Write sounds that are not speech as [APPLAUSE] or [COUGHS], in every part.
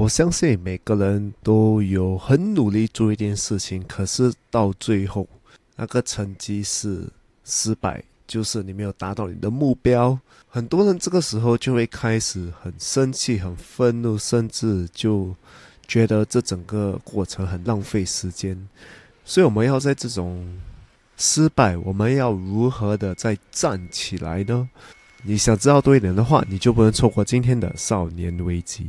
我相信每个人都有很努力做一件事情，可是到最后那个成绩是失败，就是你没有达到你的目标。很多人这个时候就会开始很生气、很愤怒，甚至就觉得这整个过程很浪费时间。所以我们要在这种失败，我们要如何的再站起来呢？你想知道多一点的话，你就不能错过今天的少年危机。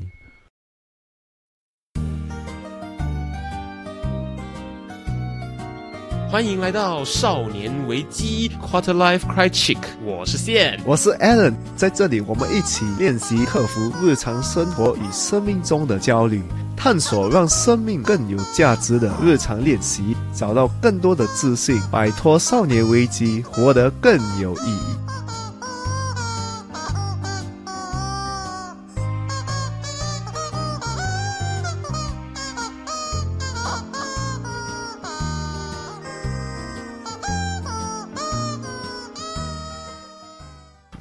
欢迎来到少年危机 Quarter Life Cry Chic），我是线，我是 Alan，在这里我们一起练习克服日常生活与生命中的焦虑，探索让生命更有价值的日常练习，找到更多的自信，摆脱少年危机，活得更有意义。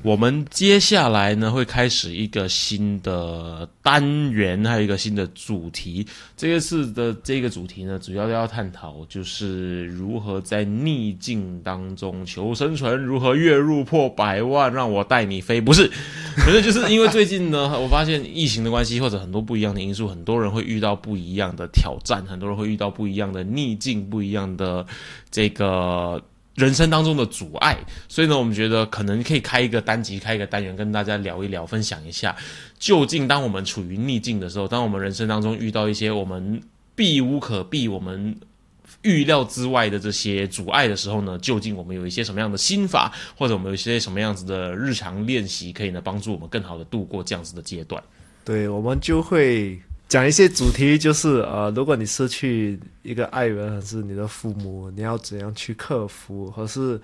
我们接下来呢会开始一个新的单元，还有一个新的主题。这一次的这个主题呢，主要要探讨就是如何在逆境当中求生存，如何月入破百万，让我带你飞。不是，[LAUGHS] 可是就是因为最近呢，我发现疫情的关系，或者很多不一样的因素，很多人会遇到不一样的挑战，很多人会遇到不一样的逆境，不一样的这个。人生当中的阻碍，所以呢，我们觉得可能可以开一个单集，开一个单元，跟大家聊一聊，分享一下，究竟当我们处于逆境的时候，当我们人生当中遇到一些我们避无可避、我们预料之外的这些阻碍的时候呢，究竟我们有一些什么样的心法，或者我们有一些什么样子的日常练习，可以呢帮助我们更好的度过这样子的阶段？对，我们就会。讲一些主题，就是呃，如果你失去一个爱人，还是你的父母，你要怎样去克服？或是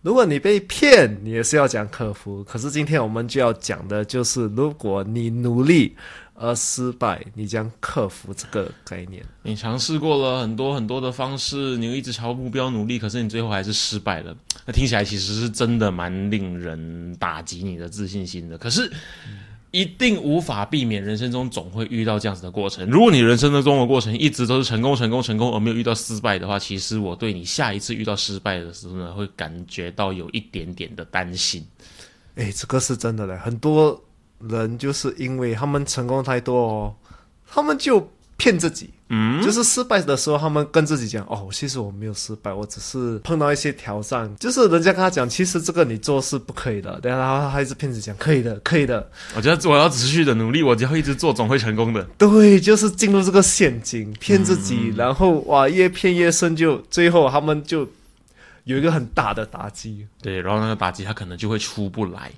如果你被骗，你也是要讲克服。可是今天我们就要讲的就是，如果你努力而失败，你将克服这个概念。你尝试过了很多很多的方式，你一直朝目标努力，可是你最后还是失败了。那听起来其实是真的蛮令人打击你的自信心的。可是。一定无法避免，人生中总会遇到这样子的过程。如果你人生的中的过程一直都是成功、成功、成功，而没有遇到失败的话，其实我对你下一次遇到失败的时候呢，会感觉到有一点点的担心。哎，这个是真的嘞，很多人就是因为他们成功太多哦，他们就。骗自己，嗯，就是失败的时候，他们跟自己讲：“哦，其实我没有失败，我只是碰到一些挑战。”就是人家跟他讲：“其实这个你做是不可以的。”然后他还是骗子讲：“可以的，可以的。”我觉得我要持续的努力，我只要一直做，总会成功的。对，就是进入这个陷阱，骗自己，然后哇，越骗越深，就最后他们就有一个很大的打击。对，然后那个打击他可能就会出不来。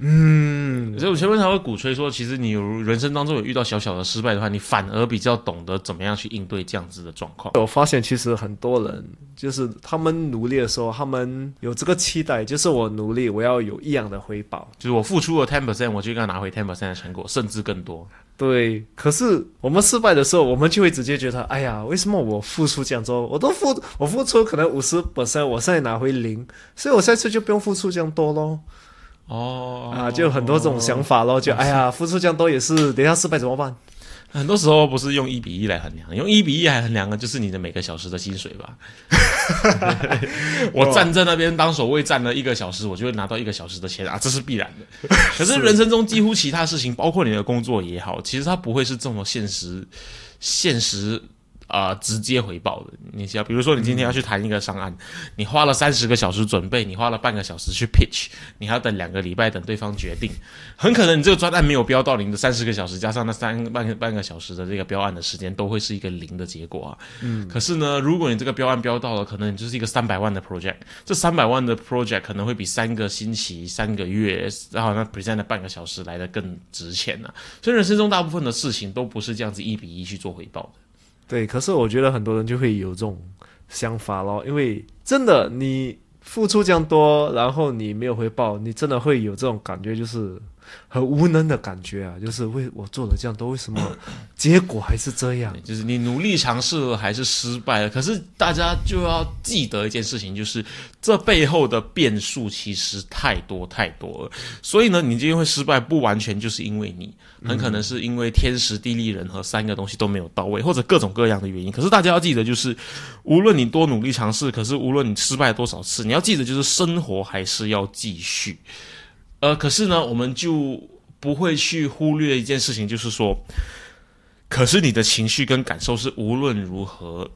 嗯，所以我前面才会鼓吹说，其实你有人生当中有遇到小小的失败的话，你反而比较懂得怎么样去应对这样子的状况。我发现其实很多人就是他们努力的时候，他们有这个期待，就是我努力，我要有一样的回报，就是我付出了 ten percent，我就应该拿回 ten percent 的成果，甚至更多。对，可是我们失败的时候，我们就会直接觉得，哎呀，为什么我付出这样多，我都付我付出可能五十 percent，我现在拿回零，所以我下次就不用付出这样多喽。哦啊，就很多这种想法咯，就哎呀，付出这样多也是，等一下失败怎么办？很多时候不是用一比一来衡量，用一比一来衡量的，就是你的每个小时的薪水吧。[LAUGHS] 我站在那边当守卫站了一个小时，我就会拿到一个小时的钱啊，这是必然的。[LAUGHS] 可是人生中几乎其他事情，包括你的工作也好，其实它不会是这么现实，现实。啊，直接回报的。你像比如说，你今天要去谈一个商案，你花了三十个小时准备，你花了半个小时去 pitch，你还要等两个礼拜等对方决定。很可能你这个专案没有标到你的三十个小时，加上那三半个半个小时的这个标案的时间，都会是一个零的结果啊。嗯。可是呢，如果你这个标案标到了，可能你就是一个三百万的 project，这三百万的 project 可能会比三个星期、三个月，然后那 present 的半个小时来的更值钱呢。所以人生中大部分的事情都不是这样子一比一去做回报的。对，可是我觉得很多人就会有这种想法咯，因为真的你付出这样多，然后你没有回报，你真的会有这种感觉，就是很无能的感觉啊，就是为我做了这样多，为什么 [COUGHS] 结果还是这样？就是你努力尝试了还是失败了，可是大家就要记得一件事情，就是这背后的变数其实太多太多了。所以呢，你今天会失败，不完全就是因为你，很可能是因为天时地利人和三个东西都没有到位，或者各种各样的原因。可是大家要记得，就是无论你多努力尝试，可是无论你失败多少次，你要记得，就是生活还是要继续。呃，可是呢，我们就不会去忽略一件事情，就是说，可是你的情绪跟感受是无论如何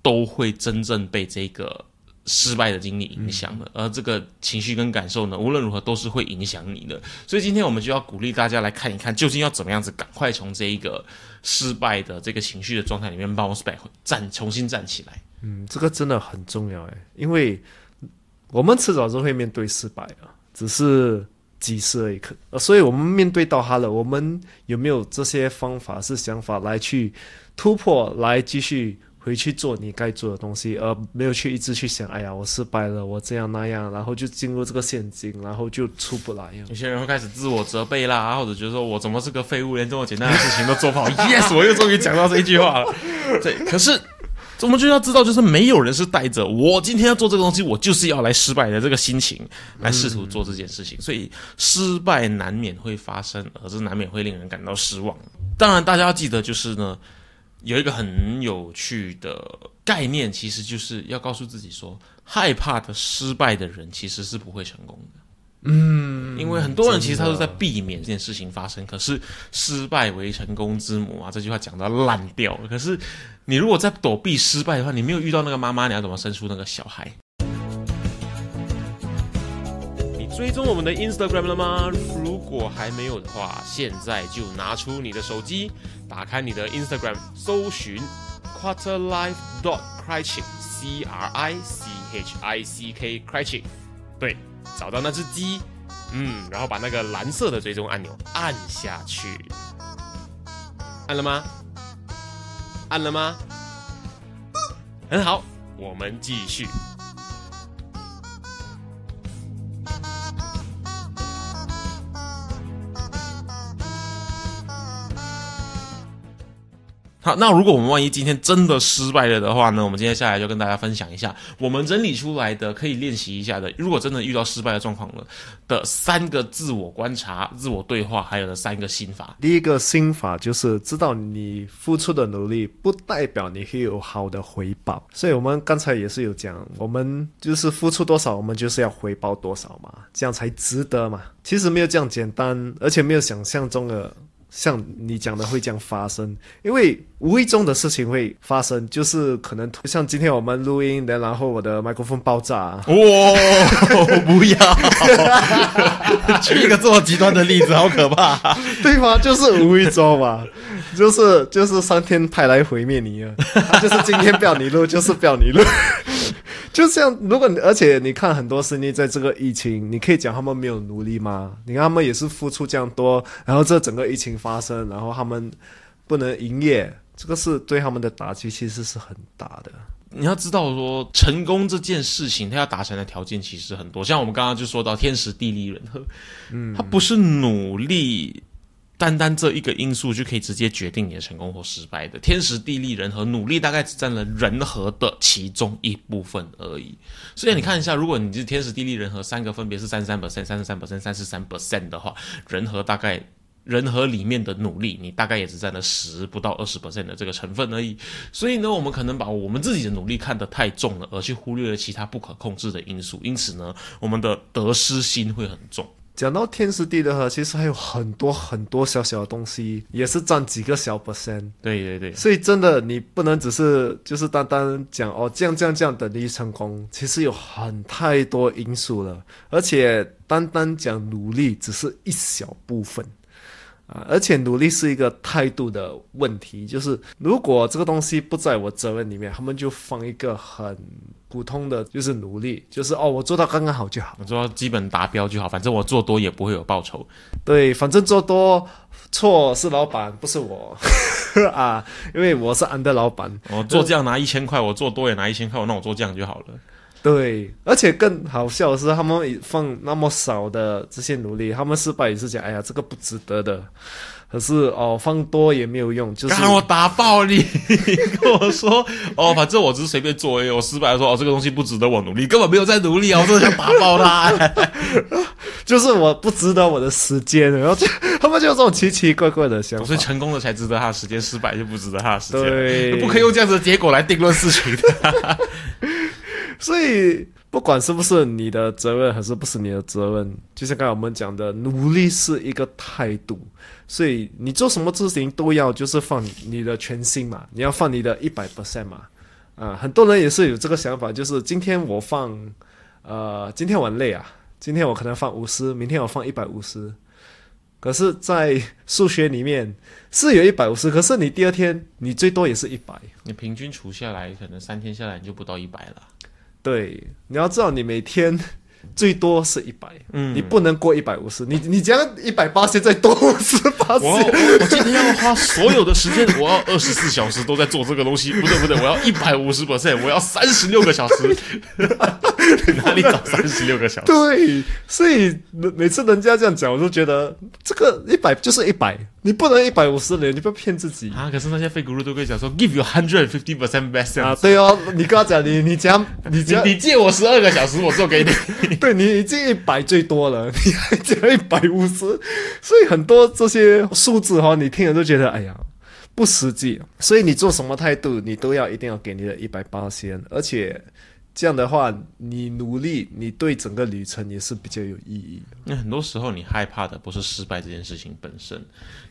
都会真正被这个失败的经历影响的，而这个情绪跟感受呢，无论如何都是会影响你的。所以今天我们就要鼓励大家来看一看，究竟要怎么样子赶快从这一个失败的这个情绪的状态里面 bounce back，站重新站起来。嗯，这个真的很重要哎，因为我们迟早都会面对失败啊。只是几时而已，可，所以我们面对到它了，我们有没有这些方法是想法来去突破，来继续回去做你该做的东西，而没有去一直去想，哎呀，我失败了，我这样那样，然后就进入这个陷阱，然后就出不来。有些人会开始自我责备啦，或者觉得说我怎么是个废物，连这么简单的事情都做不好。[LAUGHS] Yes，我又终于讲到这一句话了。对，可是。我们就要知道，就是没有人是带着我今天要做这个东西，我就是要来失败的这个心情来试图做这件事情。所以失败难免会发生，而是难免会令人感到失望。当然，大家要记得，就是呢，有一个很有趣的概念，其实就是要告诉自己说，害怕的失败的人其实是不会成功的。嗯，因为很多人其实他都在避免这件事情发生。可是失败为成功之母啊，这句话讲到烂掉了。可是你如果在躲避失败的话，你没有遇到那个妈妈，你要怎么生出那个小孩？你追踪我们的 Instagram 了吗？如果还没有的话，现在就拿出你的手机，打开你的 Instagram，搜寻 Quarterlife dot Criching，C R I C H I C K Criching，对。找到那只鸡，嗯，然后把那个蓝色的追踪按钮按下去，按了吗？按了吗？很好，我们继续。好，那如果我们万一今天真的失败了的话呢？我们今天下来就跟大家分享一下我们整理出来的可以练习一下的。如果真的遇到失败的状况了的三个自我观察、自我对话，还有的三个心法。第一个心法就是知道你付出的努力不代表你会有好的回报。所以我们刚才也是有讲，我们就是付出多少，我们就是要回报多少嘛，这样才值得嘛。其实没有这样简单，而且没有想象中的。像你讲的会这样发生，因为无意中的事情会发生，就是可能像今天我们录音的，然后我的麦克风爆炸。哇，不要！举一个这么极端的例子，好可怕，对吗？就是无意中嘛，就是就是上天派来毁灭你啊！就是今天不要你录，就是不要你录。就这样，如果而且你看很多生意在这个疫情，你可以讲他们没有努力吗？你看他们也是付出这样多，然后这整个疫情发生，然后他们不能营业，这个是对他们的打击其实是很大的。你要知道说，成功这件事情，它要达成的条件其实很多，像我们刚刚就说到天时地利人和，嗯，它不是努力。单单这一个因素就可以直接决定你的成功或失败的，天时地利人和，努力大概只占了人和的其中一部分而已。所以你看一下，如果你是天时地利人和三个分别是三十三 percent、三十三 percent、三十三 percent 的话，人和大概人和里面的努力，你大概也只占了十不到二十 percent 的这个成分而已。所以呢，我们可能把我们自己的努力看得太重了，而去忽略了其他不可控制的因素，因此呢，我们的得失心会很重。讲到天时地利和，其实还有很多很多小小的东西，也是占几个小 percent。对对对，所以真的你不能只是就是单单讲哦这样这样这样等于成功，其实有很太多因素了，而且单单讲努力只是一小部分。啊，而且努力是一个态度的问题，就是如果这个东西不在我责任里面，他们就放一个很普通的，就是努力，就是哦，我做到刚刚好就好，我做到基本达标就好，反正我做多也不会有报酬。对，反正做多错是老板，不是我 [LAUGHS] 啊，因为我是安的老板，我做这样拿一千块，我做多也拿一千块，那我做这样就好了。对，而且更好笑的是，他们放那么少的这些努力，他们失败也是讲，哎呀，这个不值得的。可是哦，放多也没有用，就是让我打爆你，你跟我说哦，反正我只是随便做，我失败了，说哦，这个东西不值得我努力，根本没有在努力啊，我真的想打爆他，就是我不值得我的时间，然后就他们就有这种奇奇怪怪的想法，所以成功的才值得他的时间，失败就不值得他的时间，对，不可以用这样子的结果来定论事情的，[LAUGHS] 所以。不管是不是你的责任，还是不是你的责任，就像刚才我们讲的，努力是一个态度，所以你做什么事情都要就是放你的全心嘛，你要放你的一百 percent 嘛，啊，很多人也是有这个想法，就是今天我放，呃，今天我累啊，今天我可能放五十，明天我放一百五十，可是，在数学里面是有一百五十，可是你第二天你最多也是一百，你平均除下来，可能三天下来你就不到一百了。对，你要知道，你每天 [LAUGHS] 最多是一百，嗯，你不能过一百五十，你你这样一百八，现在多十八，我我今天要花所有的时间，[LAUGHS] 我要二十四小时都在做这个东西，不对不对，我要一百五十 percent，我要三十六个小时，[LAUGHS] 哪里找三十六个小时？对，所以每次人家这样讲，我都觉得这个一百就是一百。你不能一百五十年，你不要骗自己啊！可是那些废骨肉都可以讲说，give you hundred fifty percent best 啊！对哦，你跟他讲，你你讲，你讲，你借我十二个小时，我做给你。[LAUGHS] 对你已经一百最多了，你还借一百五十，所以很多这些数字哈，你听了都觉得哎呀不实际。所以你做什么态度，你都要一定要给你的一百八先，而且。这样的话，你努力，你对整个旅程也是比较有意义。那很多时候，你害怕的不是失败这件事情本身，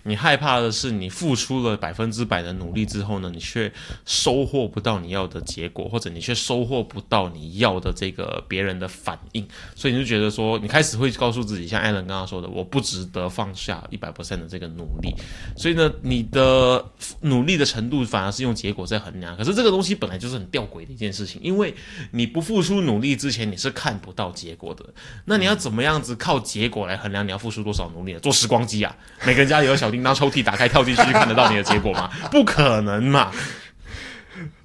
你害怕的是你付出了百分之百的努力之后呢，你却收获不到你要的结果，或者你却收获不到你要的这个别人的反应，所以你就觉得说，你开始会告诉自己，像艾伦刚刚说的，我不值得放下一百 percent 的这个努力。所以呢，你的努力的程度反而是用结果在衡量。可是这个东西本来就是很吊诡的一件事情，因为。你不付出努力之前，你是看不到结果的。那你要怎么样子靠结果来衡量你要付出多少努力呢？做时光机啊，每个人家里有小叮当抽屉，打开跳进去就看得到你的结果吗？[LAUGHS] 不可能嘛！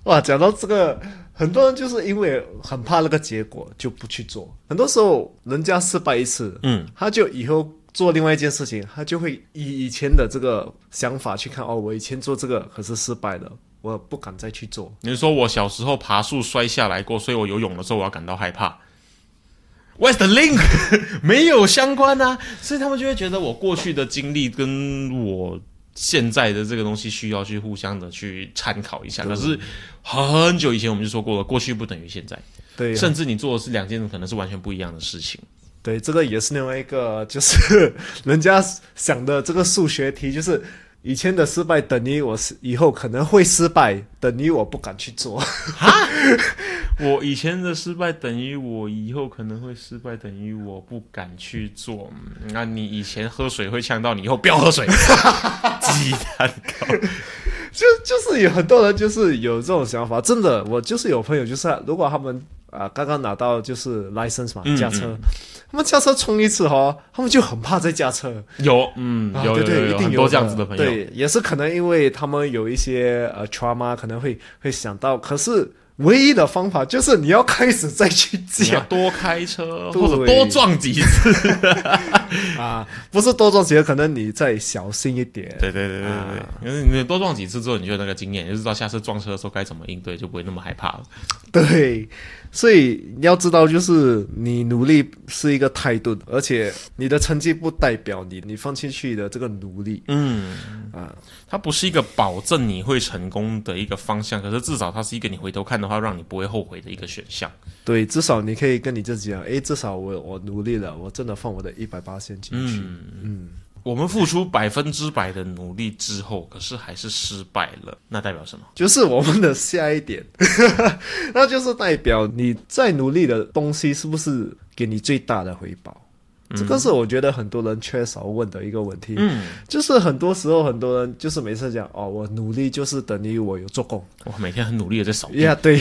哇，讲到这个，很多人就是因为很怕那个结果就不去做。很多时候，人家失败一次，嗯，他就以后做另外一件事情，他就会以以前的这个想法去看。哦，我以前做这个可是失败了。我不敢再去做。你说我小时候爬树摔下来过，所以我游泳的时候我要感到害怕。What's the link？[LAUGHS] 没有相关啊，所以他们就会觉得我过去的经历跟我现在的这个东西需要去互相的去参考一下。可是很久以前我们就说过了，过去不等于现在。对，甚至你做的是两件可能是完全不一样的事情。对，这个也是另外一个，就是 [LAUGHS] 人家想的这个数学题，就是。以前的失败等于我是以后可能会失败，等于我不敢去做。哈，[LAUGHS] 我以前的失败等于我以后可能会失败，等于我不敢去做。那你以前喝水会呛到，你以后不要喝水。[LAUGHS] 鸡蛋糕，就就是有很多人就是有这种想法，真的，我就是有朋友就是如果他们。啊，刚刚拿到就是 license 嘛，驾车。他们驾车冲一次哈，他们就很怕再驾车。有，嗯，有对对，一定有这样子的朋友。对，也是可能因为他们有一些呃 trauma，可能会会想到。可是唯一的方法就是你要开始再去驾，多开车或者多撞几次 [LAUGHS] 啊，不是多撞几次，可能你再小心一点。对对对对对，因为你多撞几次之后，你就有那个经验，就知道下次撞车的时候该怎么应对，就不会那么害怕了。对。所以你要知道，就是你努力是一个态度，而且你的成绩不代表你你放弃去的这个努力。嗯啊，它不是一个保证你会成功的一个方向，可是至少它是一个你回头看的话，让你不会后悔的一个选项。对，至少你可以跟你自己讲，诶，至少我我努力了，我真的放我的一百八先进去。嗯。我们付出百分之百的努力之后，可是还是失败了，那代表什么？就是我们的下一点，[LAUGHS] 那就是代表你再努力的东西是不是给你最大的回报？这个是我觉得很多人缺少问的一个问题，嗯，就是很多时候很多人就是每次讲哦，我努力就是等于我有做工，我每天很努力的在扫地，呀，对，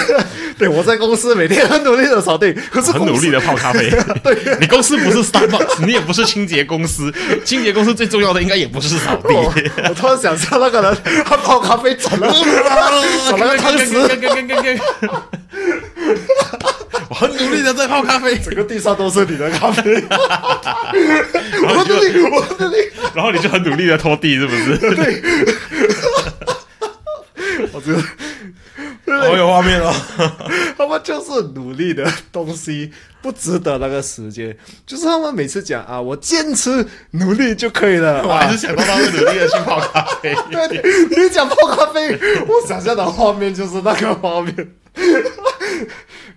[LAUGHS] 对，我在公司每天很努力的扫地，可是很努力的泡咖啡，[LAUGHS] 对，你公司不是 Starbucks，你也不是清洁公司，清洁公司最重要的应该也不是扫地。我突然想象那个人，他泡咖啡转了，[LAUGHS] 转了个汤匙。很努力的在泡咖啡，整个地上都是你的咖啡。[LAUGHS] 然后你就我努力，[LAUGHS] 然后你就很努力的拖地，是不是？对，[LAUGHS] 我觉得好有画面哦。他们就是努力的东西不值得那个时间，就是他们每次讲啊，我坚持努力就可以了。我还是想到他们努力的去泡咖啡。对对，你讲泡咖啡，我想象的画面就是那个画面。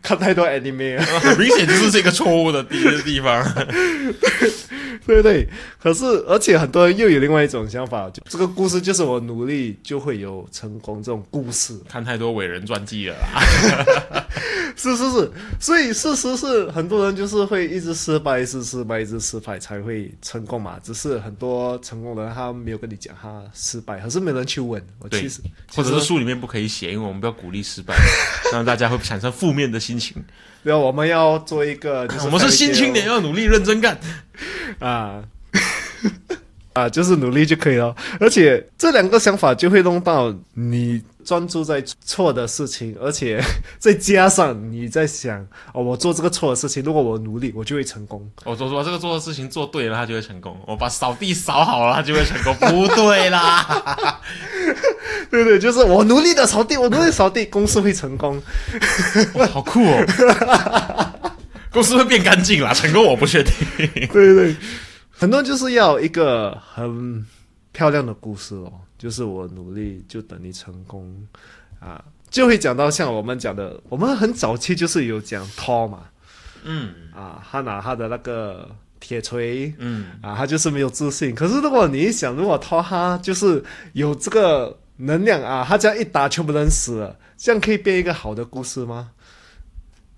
看太多 anime，很 [LAUGHS] 明显就是这个错误的地地方。[LAUGHS] [LAUGHS] 对对，可是而且很多人又有另外一种想法，就这个故事就是我努力就会有成功这种故事。看太多伟人传记了啦。[LAUGHS] 是是是，所以事实是很多人就是会一直失败，一直失败，一直失败才会成功嘛。只是很多成功的人他没有跟你讲他失败，可是没人去问。我其实或者是书里面不可以写，因为我们不要鼓励失败，让大家会产生负面的心情。[LAUGHS] 对啊，我们要做一个，我们是新青年，要努力认真干啊。[LAUGHS] 啊，就是努力就可以了，而且这两个想法就会弄到你专注在错的事情，而且 [LAUGHS] 再加上你在想哦，我做这个错的事情，如果我努力，我就会成功。我做说这个做的事情做对了，他就会成功。我把扫地扫好了，他就会成功。不对啦，[LAUGHS] 对对，就是我努力的扫地，我努力扫地，公司会成功。哇，好酷哦！公司会变干净啦，成功我不确定。[LAUGHS] 对对。很多就是要一个很漂亮的故事哦，就是我努力就等你成功啊，就会讲到像我们讲的，我们很早期就是有讲涛嘛，嗯啊，他拿他的那个铁锤，嗯啊，他就是没有自信。可是如果你一想，如果涛他就是有这个能量啊，他这样一打全部人死了，这样可以编一个好的故事吗？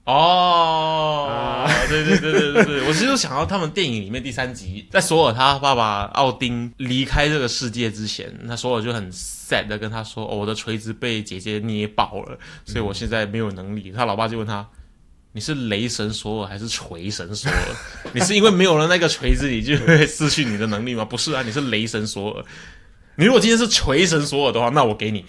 哦，对对对对对对，[LAUGHS] 我其实想到他们电影里面第三集，在索尔他爸爸奥丁离开这个世界之前，那索尔就很 sad 的跟他说：“哦，我的锤子被姐姐捏爆了，所以我现在没有能力。”他老爸就问他：“你是雷神索尔还是锤神索尔？[LAUGHS] 你是因为没有了那个锤子，你就会失去你的能力吗？不是啊，你是雷神索尔。你如果今天是锤神索尔的话，那我给你，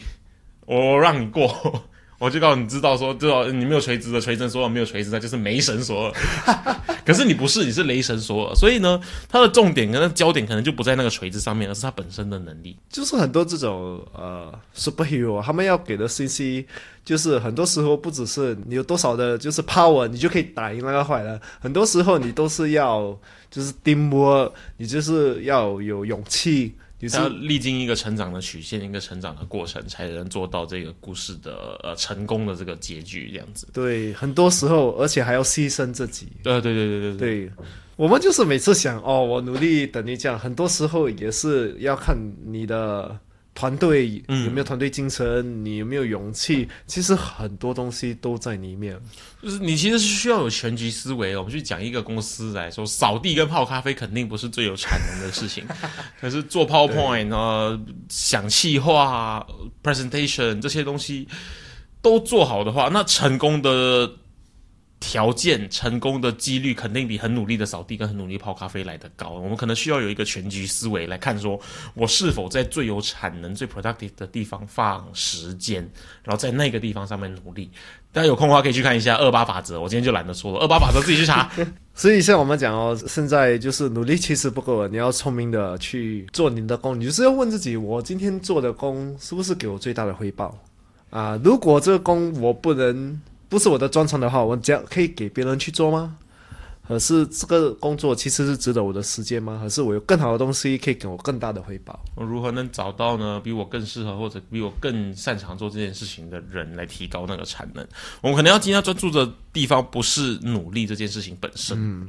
我让你过。”我就告诉你知道说，知道你没有垂直的垂神索尔没有垂直的就是雷神索尔。[LAUGHS] 可是你不是，你是雷神索尔，所以呢，它的重点跟焦点可能就不在那个锤子上面，而是它本身的能力。就是很多这种呃 superhero，他们要给的信息，就是很多时候不只是你有多少的，就是 power，你就可以打赢那个坏人。很多时候你都是要就是 teamwork，你就是要有勇气。你是要历经一个成长的曲线，一个成长的过程，才能做到这个故事的呃成功的这个结局这样子。对，很多时候，而且还要牺牲自己。对对对对对对，我们就是每次想哦，我努力等你这样，很多时候也是要看你的。团队有没有团队精神？你有没有勇气？其实很多东西都在里面。就是你其实是需要有全局思维。我们去讲一个公司来说，扫地跟泡咖啡肯定不是最有产能的事情。[LAUGHS] 可是做 PowerPoint 啊、想气话、presentation 这些东西都做好的话，那成功的。条件成功的几率肯定比很努力的扫地跟很努力泡咖啡来的高。我们可能需要有一个全局思维来看，说我是否在最有产能、最 productive 的地方放时间，然后在那个地方上面努力。大家有空的话可以去看一下二八法则。我今天就懒得说了，二八法则自己去查。[LAUGHS] 所以像我们讲哦，现在就是努力其实不够，你要聪明的去做你的工，你就是要问自己：我今天做的工是不是给我最大的回报啊？如果这个工我不能。不是我的专长的话，我只要可以给别人去做吗？可是这个工作其实是值得我的时间吗？还是我有更好的东西可以给我更大的回报？我如何能找到呢？比我更适合或者比我更擅长做这件事情的人来提高那个产能？我们可能要今天专注的地方不是努力这件事情本身，嗯，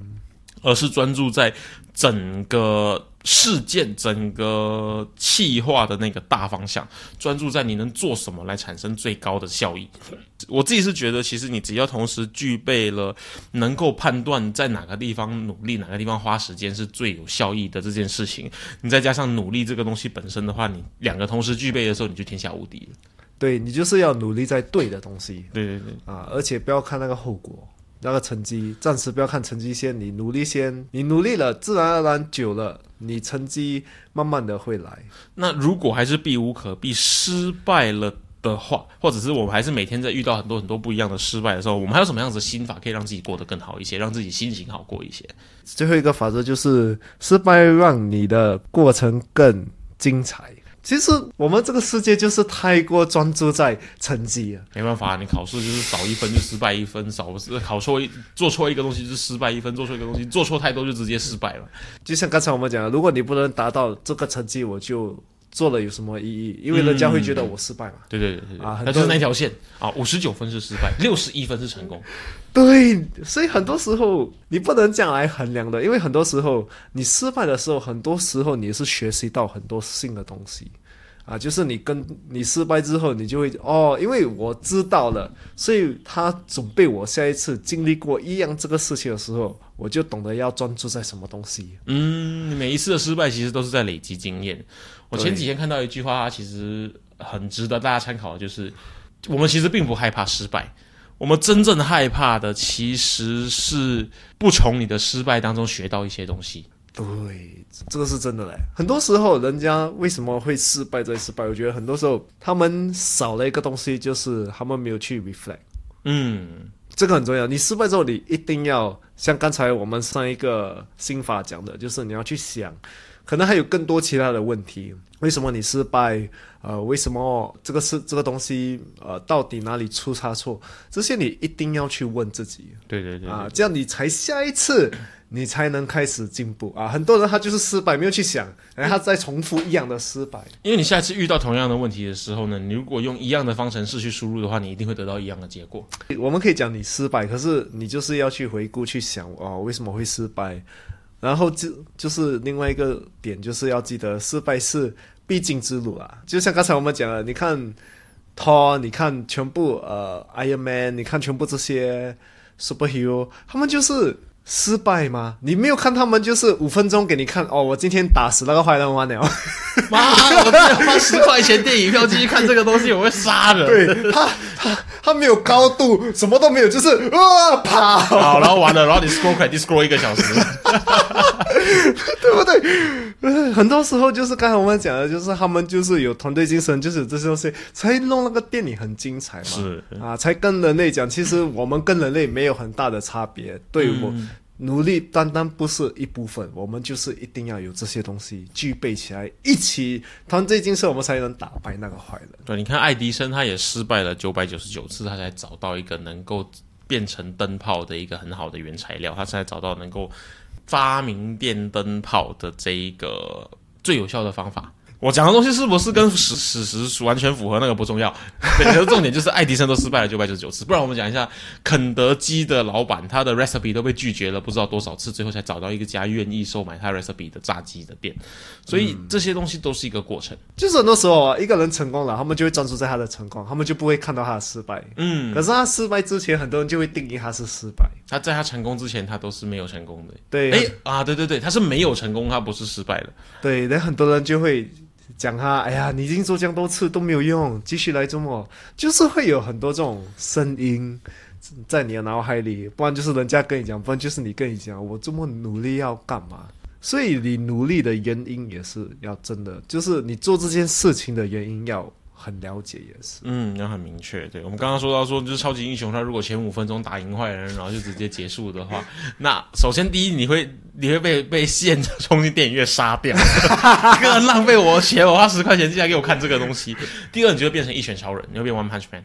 而是专注在整个。事件整个气化的那个大方向，专注在你能做什么来产生最高的效益。我自己是觉得，其实你只要同时具备了能够判断在哪个地方努力、哪个地方花时间是最有效益的这件事情，你再加上努力这个东西本身的话，你两个同时具备的时候，你就天下无敌了。对你就是要努力在对的东西。对对对啊，而且不要看那个后果。那个成绩，暂时不要看成绩先，你努力先，你努力了，自然而然久了，你成绩慢慢的会来。那如果还是避无可避，失败了的话，或者是我们还是每天在遇到很多很多不一样的失败的时候，我们还有什么样子的心法可以让自己过得更好一些，让自己心情好过一些？最后一个法则就是失败让你的过程更精彩。其实我们这个世界就是太过专注在成绩了。没办法，你考试就是少一分就失败一分，少考错一做错一个东西就失败一分，做错一个东西做错太多就直接失败了。就像刚才我们讲的，如果你不能达到这个成绩，我就做了有什么意义？因为人家会觉得我失败嘛。对对对对啊就是那条线啊，五十九分是失败，六十一分是成功。对，所以很多时候你不能这样来衡量的，因为很多时候你失败的时候，很多时候你是学习到很多新的东西。啊，就是你跟你失败之后，你就会哦，因为我知道了，所以他准备我下一次经历过一样这个事情的时候，我就懂得要专注在什么东西。嗯，每一次的失败其实都是在累积经验。我前几天看到一句话，其实很值得大家参考，就是我们其实并不害怕失败，我们真正害怕的其实是不从你的失败当中学到一些东西。对，这个是真的嘞。很多时候，人家为什么会失败再失败？我觉得很多时候他们少了一个东西，就是他们没有去 reflect。嗯，这个很重要。你失败之后，你一定要像刚才我们上一个心法讲的，就是你要去想，可能还有更多其他的问题。为什么你失败？呃，为什么这个是这个东西？呃，到底哪里出差错？这些你一定要去问自己对对对啊，这样你才下一次你才能开始进步啊。很多人他就是失败，没有去想，然后他再重复一样的失败。因为你下次遇到同样的问题的时候呢，你如果用一样的方程式去输入的话，你一定会得到一样的结果。我们可以讲你失败，可是你就是要去回顾去想哦，为什么会失败？然后就就是另外一个点，就是要记得失败是必经之路啊。就像刚才我们讲了，你看 Thor，你看全部呃 Iron Man，你看全部这些 superhero，他们就是失败吗？你没有看他们就是五分钟给你看哦，我今天打死那个坏人完了。[LAUGHS] 妈，我真的花十块钱电影票进去看这个东西，我会杀人。对他，他他没有高度，什么都没有，就是啊跑，好，然后完了，然后你 scroll 开 scroll 一个小时。[LAUGHS] 对不对？呃很多时候就是刚才我们讲的，就是他们就是有团队精神，就是有这些东西，才弄那个电影很精彩嘛。是啊，才跟人类讲，其实我们跟人类没有很大的差别。对我努力单单不是一部分，我们就是一定要有这些东西具备起来，一起团队精神，我们才能打败那个坏人。对，你看爱迪生他也失败了九百九十九次，他才找到一个能够变成灯泡的一个很好的原材料，他才找到能够发明电灯泡的这一个最有效的方法。我讲的东西是不是跟史史实完全符合那个不重要，[LAUGHS] 对，可是重点就是爱迪生都失败了九百九十九次。不然我们讲一下肯德基的老板，他的 recipe 都被拒绝了不知道多少次，最后才找到一个家愿意收买他 recipe 的炸鸡的店。所以这些东西都是一个过程。就是很多时候啊，一个人成功了，他们就会专注在他的成功，他们就不会看到他的失败。嗯，可是他失败之前，很多人就会定义他是失败。他在他成功之前，他都是没有成功的。对，哎啊，对对对，他是没有成功，他不是失败的。对，那很多人就会讲他，哎呀，你已经做这样多次都没有用，继续来做么？就是会有很多这种声音在你的脑海里，不然就是人家跟你讲，不然就是你跟你讲，我这么努力要干嘛？所以你努力的原因也是要真的，就是你做这件事情的原因要很了解，也是。嗯，要很明确。对我们刚刚说到说，就是超级英雄，他如果前五分钟打赢坏人，然后就直接结束的话，[LAUGHS] 那首先第一，你会你会被被限制冲进电影院杀掉，[LAUGHS] 这个浪费我的钱，我花十块钱进来给我看这个东西。第二，你就会变成一拳超人，你会变 One Punch Man。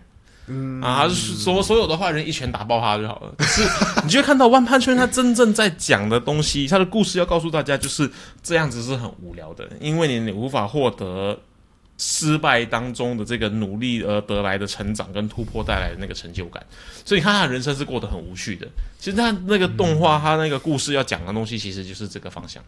嗯啊，就是所所有的坏人一拳打爆他就好了。可是 [LAUGHS] 你就会看到 One Punch Man 他真正在讲的东西，他的故事要告诉大家就是这样子是很无聊的，因为你你无法获得失败当中的这个努力而得来的成长跟突破带来的那个成就感，所以你看他的人生是过得很无趣的。其实他那个动画，他那个故事要讲的东西，其实就是这个方向。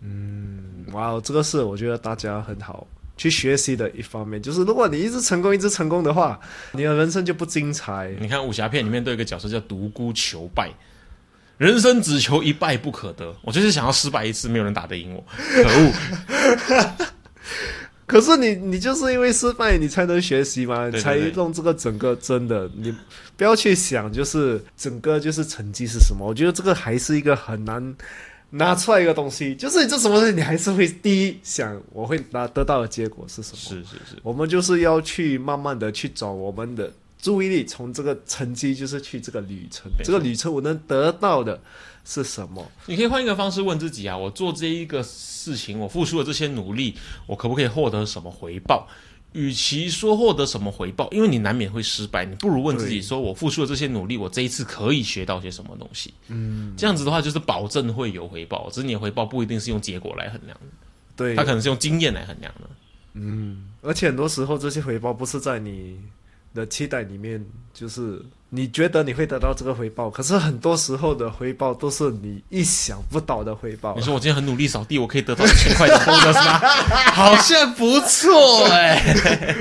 嗯哇，这个是我觉得大家很好去学习的一方面，就是如果你一直成功，一直成功的话，你的人生就不精彩。你看武侠片里面都有一个角色叫独孤求败，人生只求一败不可得。我就是想要失败一次，没有人打得赢我，可恶！[LAUGHS] 可是你你就是因为失败，你才能学习嘛，才弄这个整个真的，你不要去想就是整个就是成绩是什么。我觉得这个还是一个很难拿出来一个东西，就是你这什么东西，你还是会第一想我会拿得到的结果是什么？是是是，我们就是要去慢慢的去找我们的注意力，从这个成绩就是去这个旅程，这个旅程我能得到的是什么？你可以换一个方式问自己啊，我做这一个事情，我付出的这些努力，我可不可以获得什么回报？与其说获得什么回报，因为你难免会失败，你不如问自己说：我付出的这些努力，我这一次可以学到些什么东西？嗯，这样子的话，就是保证会有回报，只是你的回报不一定是用结果来衡量的，对它，可能是用经验来衡量的。嗯而且很多时候这些回报不是在你的期待里面，就是你觉得你会得到这个回报，可是很多时候的回报都是你意想不到的回报你。说我今天很努力扫地，我可以得到一千块的 bonus 吗？[LAUGHS] 好像不错哎、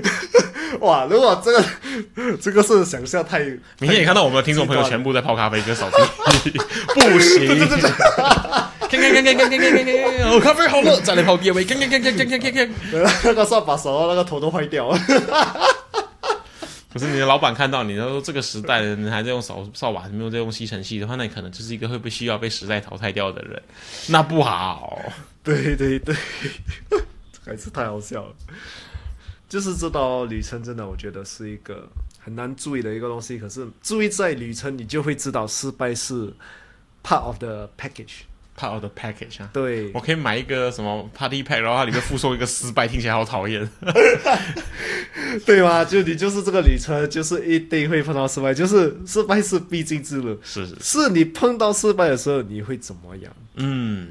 [LAUGHS] 哇，如果这个这个是想象太，明天你看到我们的听众朋友全部在泡咖啡跟扫地，不行。看看看看看看看看看，哦，[LAUGHS] 咖啡好了，再来泡第二杯。看看看看看看看看。那个扫把手那个头都坏掉了。可是你的老板看到你，他说这个时代的人还在用扫扫把，没有在用吸尘器的话，那你可能就是一个会被需要被时代淘汰掉的人，那不好。对对对，[LAUGHS] 还是太好笑了。就是这道旅程真的，我觉得是一个很难注意的一个东西。可是注意在旅程，你就会知道失败是 part of the package。Part of the package 啊，对我可以买一个什么 party pack，然后它里面附送一个失败，听起来好讨厌。[LAUGHS] 对吗？就你就是这个旅程，就是一定会碰到失败，就是失败是必经之路。是是，是你碰到失败的时候，你会怎么样？嗯，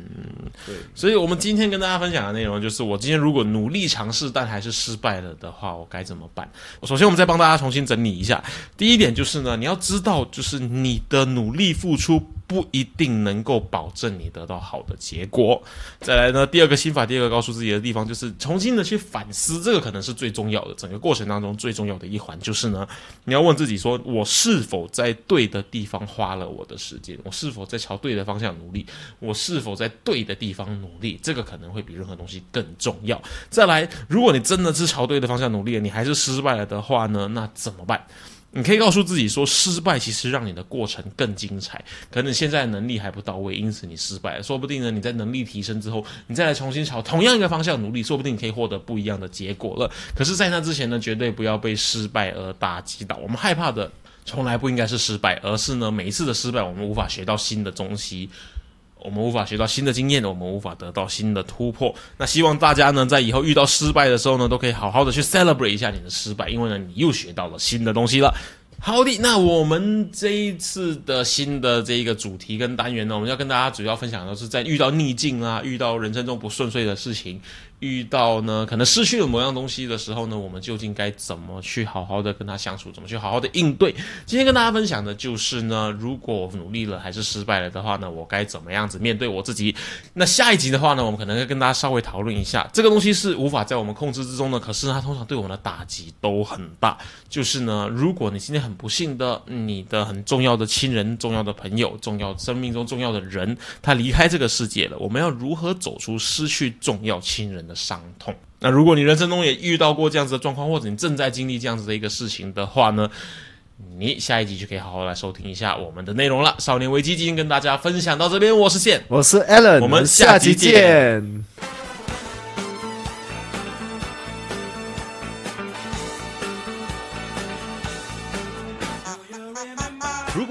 对，所以我们今天跟大家分享的内容就是，我今天如果努力尝试，但还是失败了的话，我该怎么办？首先，我们再帮大家重新整理一下。第一点就是呢，你要知道，就是你的努力付出不一定能够保证你得到好的结果。再来呢，第二个心法，第二个告诉自己的地方就是重新的去反思，这个可能是最重要的。整个过程当中最重要的一环就是呢，你要问自己说，我是否在对的地方花了我的时间？我是否在朝对的方向努力？我是否在对的地方努力？这个可能会比任何东西更重要。再来，如果你真的是朝对的方向努力了，你还是失败了的话呢，那怎么办？你可以告诉自己说，失败其实让你的过程更精彩。可能现在能力还不到位，因此你失败了。说不定呢，你在能力提升之后，你再来重新朝同样一个方向努力，说不定你可以获得不一样的结果了。可是，在那之前呢，绝对不要被失败而打击到。我们害怕的从来不应该是失败，而是呢，每一次的失败，我们无法学到新的东西。我们无法学到新的经验，我们无法得到新的突破。那希望大家呢，在以后遇到失败的时候呢，都可以好好的去 celebrate 一下你的失败，因为呢，你又学到了新的东西了。好的，那我们这一次的新的这一个主题跟单元呢，我们要跟大家主要分享的是，在遇到逆境啊，遇到人生中不顺遂的事情，遇到呢可能失去了某样东西的时候呢，我们究竟该怎么去好好的跟他相处，怎么去好好的应对？今天跟大家分享的就是呢，如果努力了还是失败了的话呢，我该怎么样子面对我自己？那下一集的话呢，我们可能会跟大家稍微讨论一下，这个东西是无法在我们控制之中的，可是它通常对我们的打击都很大。就是呢，如果你今天很不幸的，你的很重要的亲人、重要的朋友、重要生命中重要的人，他离开这个世界了，我们要如何走出失去重要亲人的伤痛？那如果你人生中也遇到过这样子的状况，或者你正在经历这样子的一个事情的话呢？你下一集就可以好好来收听一下我们的内容了。少年危机今天跟大家分享到这边，我是线，我是 Allen，我们下集见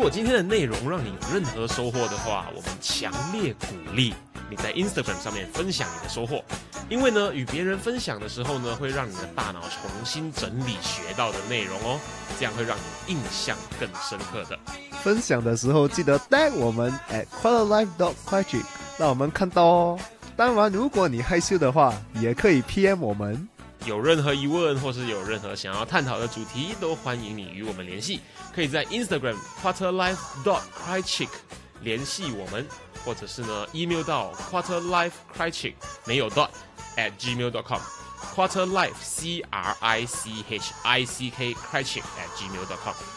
如果今天的内容让你有任何收获的话，我们强烈鼓励你在 Instagram 上面分享你的收获，因为呢，与别人分享的时候呢，会让你的大脑重新整理学到的内容哦，这样会让你印象更深刻的。分享的时候记得 tag 我们 at quarterlife dot 快去，让我们看到哦。当然，如果你害羞的话，也可以 PM 我们。有任何疑问或是有任何想要探讨的主题，都欢迎你与我们联系。可以在 Instagram quarterlife dot crychick 联系我们，或者是呢 email 到 quarterlife crychick 没有 dot at gmail dot com quarterlife c r i c h i c k crychick at gmail dot com。